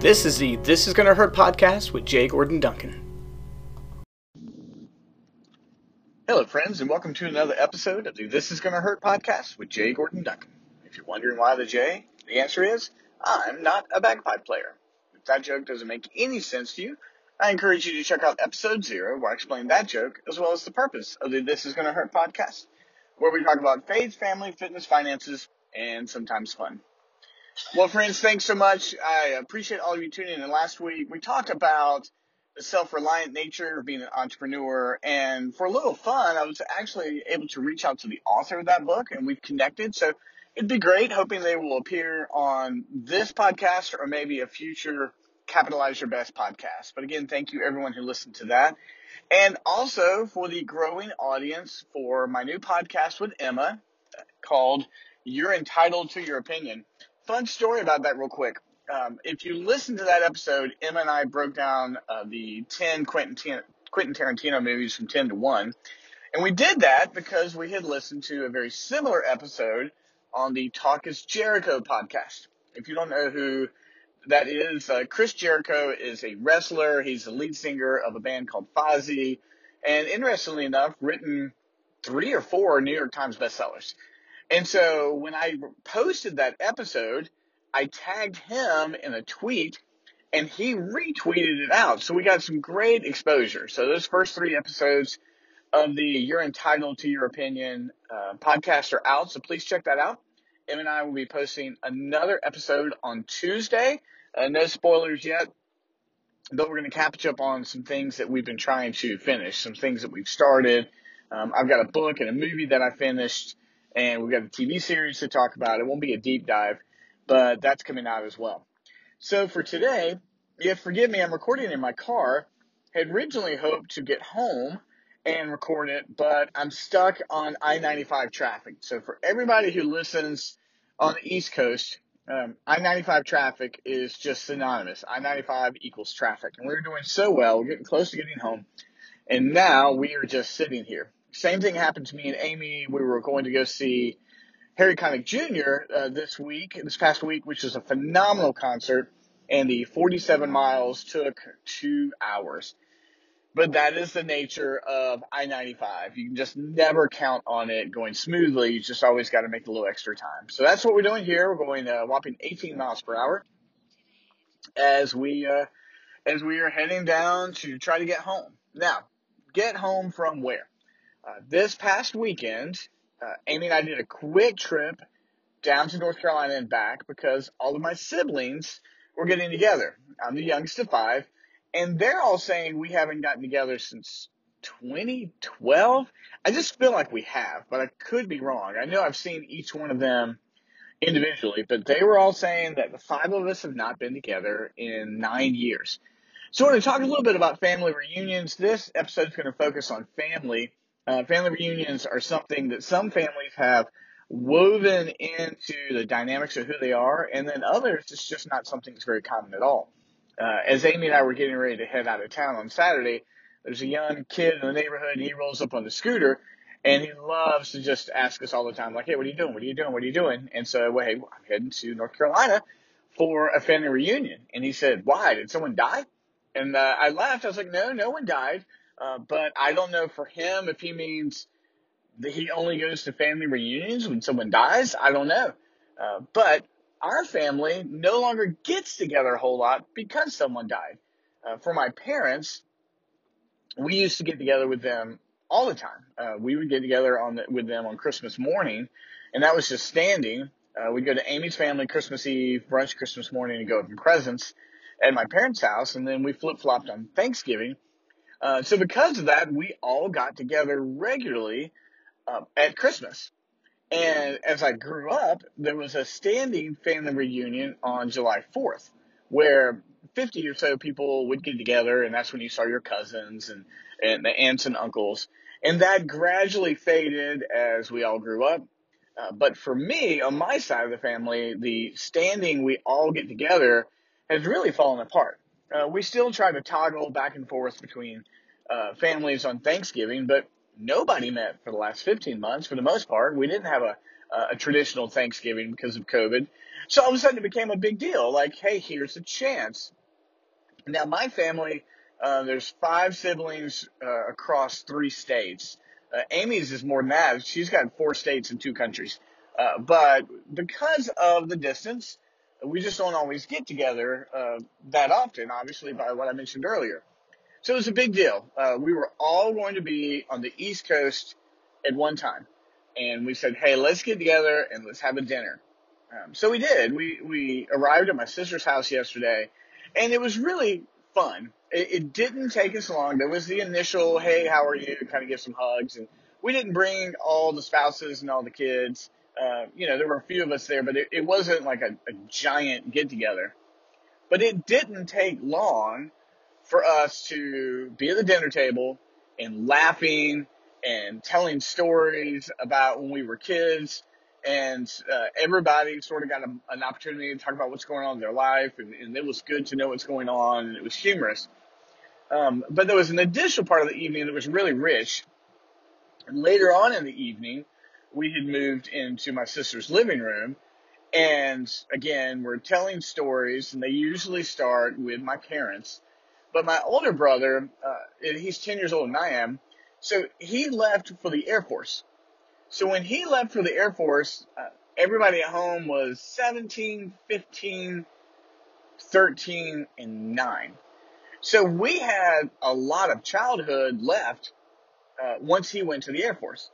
This is the This Is Gonna Hurt podcast with Jay Gordon Duncan. Hello, friends, and welcome to another episode of the This Is Gonna Hurt podcast with Jay Gordon Duncan. If you're wondering why the J, the answer is I'm not a bagpipe player. If that joke doesn't make any sense to you, I encourage you to check out episode zero where I explain that joke as well as the purpose of the This Is Gonna Hurt podcast, where we talk about faith, family, fitness, finances, and sometimes fun. Well, friends, thanks so much. I appreciate all of you tuning in. Last week, we talked about the self-reliant nature of being an entrepreneur. And for a little fun, I was actually able to reach out to the author of that book and we've connected. So it'd be great hoping they will appear on this podcast or maybe a future Capitalize Your Best podcast. But again, thank you everyone who listened to that. And also for the growing audience for my new podcast with Emma called You're Entitled to Your Opinion fun story about that real quick. Um, if you listen to that episode, Emma and I broke down uh, the 10 Quentin, Quentin Tarantino movies from 10 to 1. And we did that because we had listened to a very similar episode on the Talk is Jericho podcast. If you don't know who that is, uh, Chris Jericho is a wrestler. He's the lead singer of a band called Fozzy. And interestingly enough, written three or four New York Times bestsellers. And so when I posted that episode, I tagged him in a tweet and he retweeted it out. So we got some great exposure. So those first three episodes of the You're Entitled to Your Opinion uh, podcast are out. So please check that out. Em and I will be posting another episode on Tuesday. Uh, no spoilers yet, but we're going to catch up on some things that we've been trying to finish, some things that we've started. Um, I've got a book and a movie that I finished and we've got a TV series to talk about. It won't be a deep dive, but that's coming out as well. So for today, to forgive me, I'm recording in my car. Had originally hoped to get home and record it, but I'm stuck on I-95 traffic. So for everybody who listens on the East Coast, um, I-95 traffic is just synonymous. I-95 equals traffic. And we are doing so well. We're getting close to getting home. And now we are just sitting here. Same thing happened to me and Amy. We were going to go see Harry Connick Jr. Uh, this week, this past week, which was a phenomenal concert, and the 47 miles took two hours. But that is the nature of I-95. You can just never count on it going smoothly. You just always got to make a little extra time. So that's what we're doing here. We're going uh, whopping 18 miles per hour as we uh, as we are heading down to try to get home. Now, get home from where? Uh, this past weekend, uh, Amy and I did a quick trip down to North Carolina and back because all of my siblings were getting together. I'm the youngest of five, and they're all saying we haven't gotten together since 2012. I just feel like we have, but I could be wrong. I know I've seen each one of them individually, but they were all saying that the five of us have not been together in nine years. So I want to talk a little bit about family reunions. This episode is going to focus on family uh, family reunions are something that some families have woven into the dynamics of who they are, and then others, it's just not something that's very common at all. Uh, as Amy and I were getting ready to head out of town on Saturday, there's a young kid in the neighborhood, and he rolls up on the scooter, and he loves to just ask us all the time, like, hey, what are you doing? What are you doing? What are you doing? And so, well, hey, I'm heading to North Carolina for a family reunion. And he said, why? Did someone die? And uh, I laughed. I was like, no, no one died. Uh, but I don't know for him if he means that he only goes to family reunions when someone dies. I don't know. Uh, but our family no longer gets together a whole lot because someone died. Uh, for my parents, we used to get together with them all the time. Uh, we would get together on the, with them on Christmas morning, and that was just standing. Uh, we'd go to Amy's family Christmas Eve, brunch Christmas morning, and go open presents at my parents' house, and then we flip flopped on Thanksgiving uh, so because of that, we all got together regularly uh, at Christmas. And as I grew up, there was a standing family reunion on July 4th where 50 or so people would get together and that's when you saw your cousins and, and the aunts and uncles. And that gradually faded as we all grew up. Uh, but for me, on my side of the family, the standing we all get together has really fallen apart. Uh, we still try to toggle back and forth between uh, families on Thanksgiving, but nobody met for the last 15 months for the most part. We didn't have a, a traditional Thanksgiving because of COVID. So all of a sudden it became a big deal. Like, hey, here's a chance. Now my family, uh, there's five siblings uh, across three states. Uh, Amy's is more than that. She's got four states and two countries. Uh, but because of the distance, we just don't always get together uh, that often, obviously, by what I mentioned earlier. So it was a big deal. Uh, we were all going to be on the East Coast at one time. And we said, hey, let's get together and let's have a dinner. Um, so we did. We, we arrived at my sister's house yesterday, and it was really fun. It, it didn't take us long. There was the initial, hey, how are you? Kind of give some hugs. And we didn't bring all the spouses and all the kids. Uh, you know, there were a few of us there, but it, it wasn't like a, a giant get together. But it didn't take long for us to be at the dinner table and laughing and telling stories about when we were kids. And uh, everybody sort of got a, an opportunity to talk about what's going on in their life, and, and it was good to know what's going on, and it was humorous. Um, but there was an additional part of the evening that was really rich. And later on in the evening, we had moved into my sister's living room, and again, we're telling stories, and they usually start with my parents. But my older brother, uh, he's 10 years older than I am, so he left for the Air Force. So when he left for the Air Force, uh, everybody at home was 17, 15, 13, and 9. So we had a lot of childhood left uh, once he went to the Air Force.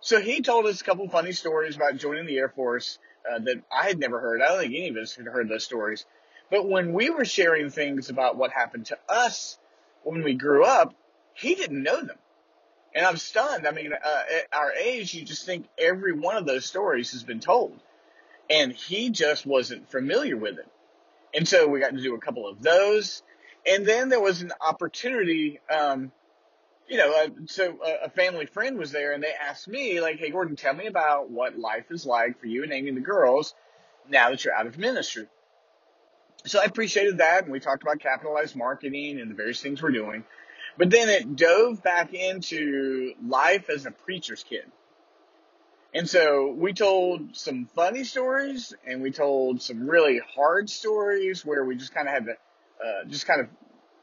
So he told us a couple of funny stories about joining the Air Force uh, that I had never heard. I don't think any of us had heard those stories. But when we were sharing things about what happened to us when we grew up, he didn't know them. And I'm stunned. I mean, uh, at our age, you just think every one of those stories has been told. And he just wasn't familiar with it. And so we got to do a couple of those. And then there was an opportunity, um, you know, uh, so a, a family friend was there and they asked me, like, hey, Gordon, tell me about what life is like for you and Amy and the girls now that you're out of ministry so I appreciated that, and we talked about capitalized marketing and the various things we're doing. But then it dove back into life as a preacher's kid. And so we told some funny stories and we told some really hard stories where we just kind of had to, uh, just kind of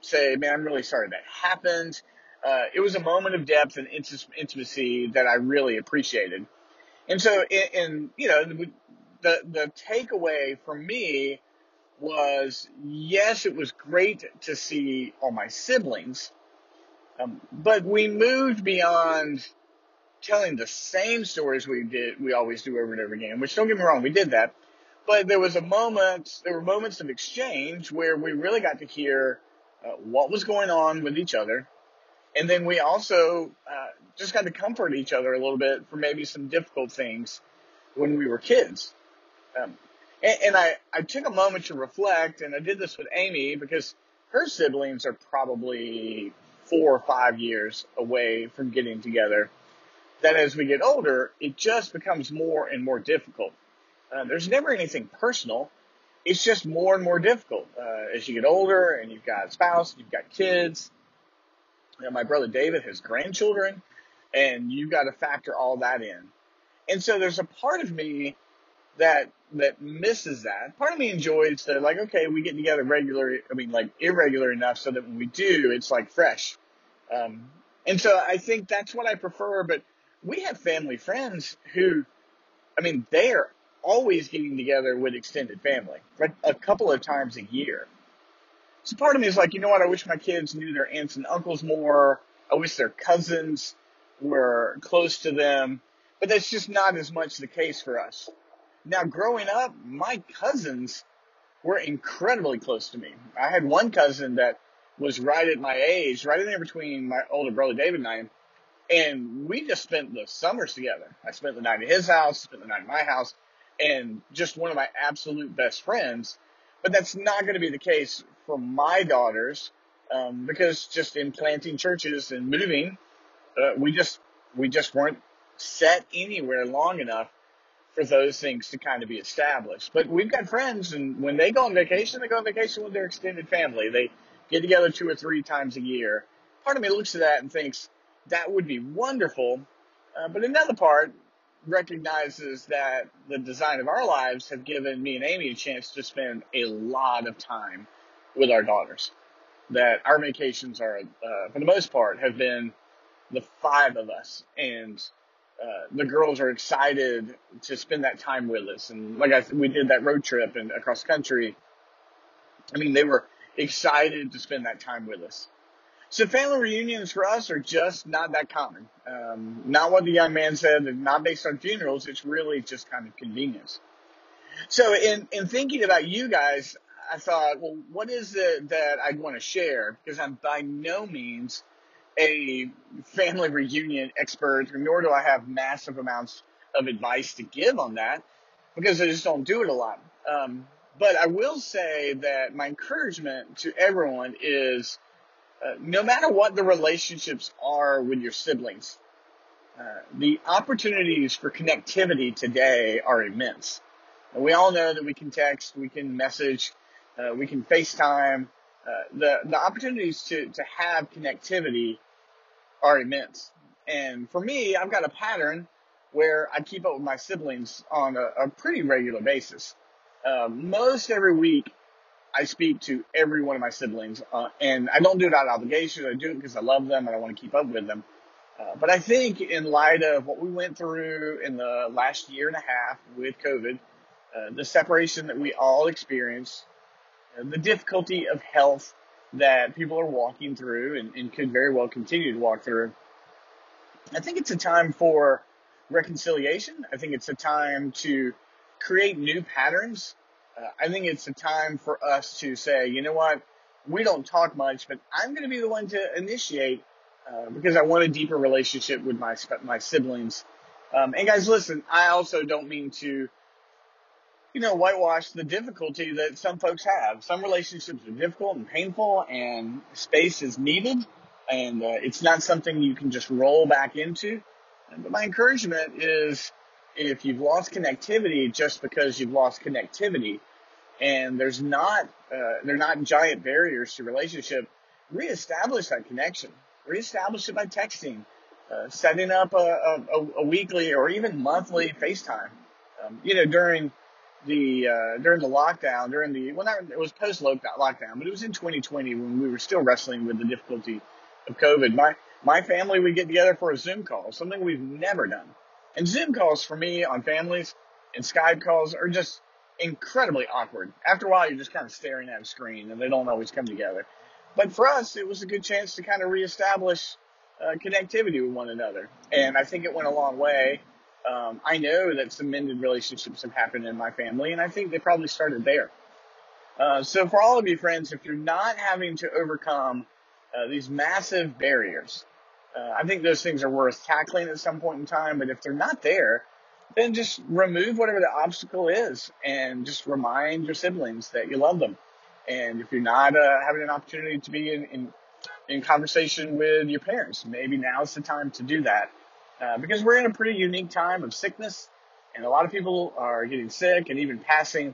say, man, I'm really sorry that happened. Uh, it was a moment of depth and intimacy that I really appreciated. And so, in you know, the, the takeaway for me was yes, it was great to see all my siblings, um, but we moved beyond telling the same stories we did, we always do over and over again, which don't get me wrong, we did that. But there was a moment, there were moments of exchange where we really got to hear uh, what was going on with each other. And then we also uh, just got to comfort each other a little bit for maybe some difficult things when we were kids. Um, and, and I, I took a moment to reflect, and I did this with Amy because her siblings are probably four or five years away from getting together. That as we get older, it just becomes more and more difficult. Uh, there's never anything personal. It's just more and more difficult uh, as you get older and you've got a spouse, you've got kids. You know, my brother David has grandchildren, and you've got to factor all that in. And so there's a part of me that that misses that. Part of me enjoys that, like, okay, we get together regular. I mean, like irregular enough so that when we do, it's like fresh. Um, and so I think that's what I prefer. But we have family friends who, I mean, they are always getting together with extended family, like a couple of times a year. So part of me is like, you know what? I wish my kids knew their aunts and uncles more. I wish their cousins were close to them, but that's just not as much the case for us. Now, growing up, my cousins were incredibly close to me. I had one cousin that was right at my age, right in there between my older brother David and I. And we just spent the summers together. I spent the night at his house, spent the night at my house, and just one of my absolute best friends. But that's not going to be the case for my daughters, um, because just in planting churches and moving, uh, we just we just weren't set anywhere long enough for those things to kind of be established. But we've got friends, and when they go on vacation, they go on vacation with their extended family. They get together two or three times a year. Part of me looks at that and thinks that would be wonderful. Uh, but another part, recognizes that the design of our lives have given me and Amy a chance to spend a lot of time with our daughters. That our vacations are, uh, for the most part, have been the five of us, and uh, the girls are excited to spend that time with us. And like I we did that road trip and across country. I mean, they were excited to spend that time with us. So family reunions for us are just not that common. Um, not what the young man said, not based on funerals. It's really just kind of convenience. So in, in thinking about you guys, I thought, well, what is it that I'd want to share? Because I'm by no means a family reunion expert, nor do I have massive amounts of advice to give on that because I just don't do it a lot. Um, but I will say that my encouragement to everyone is uh, no matter what the relationships are with your siblings, uh, the opportunities for connectivity today are immense. And we all know that we can text, we can message, uh, we can FaceTime. Uh, the the opportunities to to have connectivity are immense. And for me, I've got a pattern where I keep up with my siblings on a, a pretty regular basis. Uh, most every week, I speak to every one of my siblings, uh, and I don't do it out of obligation. I do it because I love them and I want to keep up with them. Uh, but I think in light of what we went through in the last year and a half with COVID, uh, the separation that we all experienced, the difficulty of health that people are walking through and, and could very well continue to walk through, I think it's a time for reconciliation. I think it's a time to create new patterns uh, I think it's a time for us to say, you know what, we don't talk much, but I'm going to be the one to initiate uh, because I want a deeper relationship with my my siblings. Um, and guys, listen, I also don't mean to, you know, whitewash the difficulty that some folks have. Some relationships are difficult and painful, and space is needed, and uh, it's not something you can just roll back into. But my encouragement is if you've lost connectivity just because you've lost connectivity and there's not, uh, they're not giant barriers to relationship, reestablish that connection. Reestablish it by texting, uh, setting up a, a, a, weekly or even monthly FaceTime. Um, you know, during the, uh, during the lockdown, during the, well, not, it was post lockdown, but it was in 2020 when we were still wrestling with the difficulty of COVID. My, my family would get together for a Zoom call, something we've never done. And Zoom calls for me on families and Skype calls are just incredibly awkward. After a while, you're just kind of staring at a screen and they don't always come together. But for us, it was a good chance to kind of reestablish uh, connectivity with one another. And I think it went a long way. Um, I know that some mended relationships have happened in my family, and I think they probably started there. Uh, so for all of you friends, if you're not having to overcome uh, these massive barriers, uh, I think those things are worth tackling at some point in time. But if they're not there, then just remove whatever the obstacle is and just remind your siblings that you love them. And if you're not uh, having an opportunity to be in, in, in conversation with your parents, maybe now's the time to do that. Uh, because we're in a pretty unique time of sickness and a lot of people are getting sick and even passing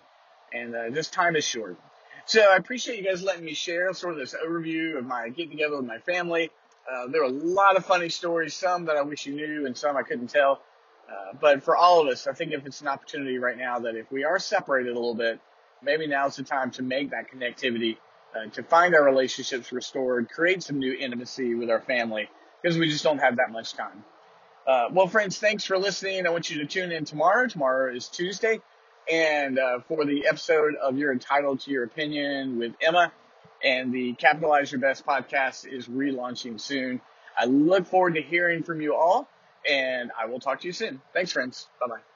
and uh, this time is short. So I appreciate you guys letting me share sort of this overview of my get together with my family. Uh, there are a lot of funny stories, some that I wish you knew and some I couldn't tell. Uh, but for all of us, I think if it's an opportunity right now that if we are separated a little bit, maybe now's the time to make that connectivity, uh, to find our relationships restored, create some new intimacy with our family, because we just don't have that much time. Uh, well, friends, thanks for listening. I want you to tune in tomorrow. Tomorrow is Tuesday. And uh, for the episode of You're Entitled to Your Opinion with Emma, and the Capitalize Your Best podcast is relaunching soon. I look forward to hearing from you all and I will talk to you soon. Thanks, friends. Bye bye.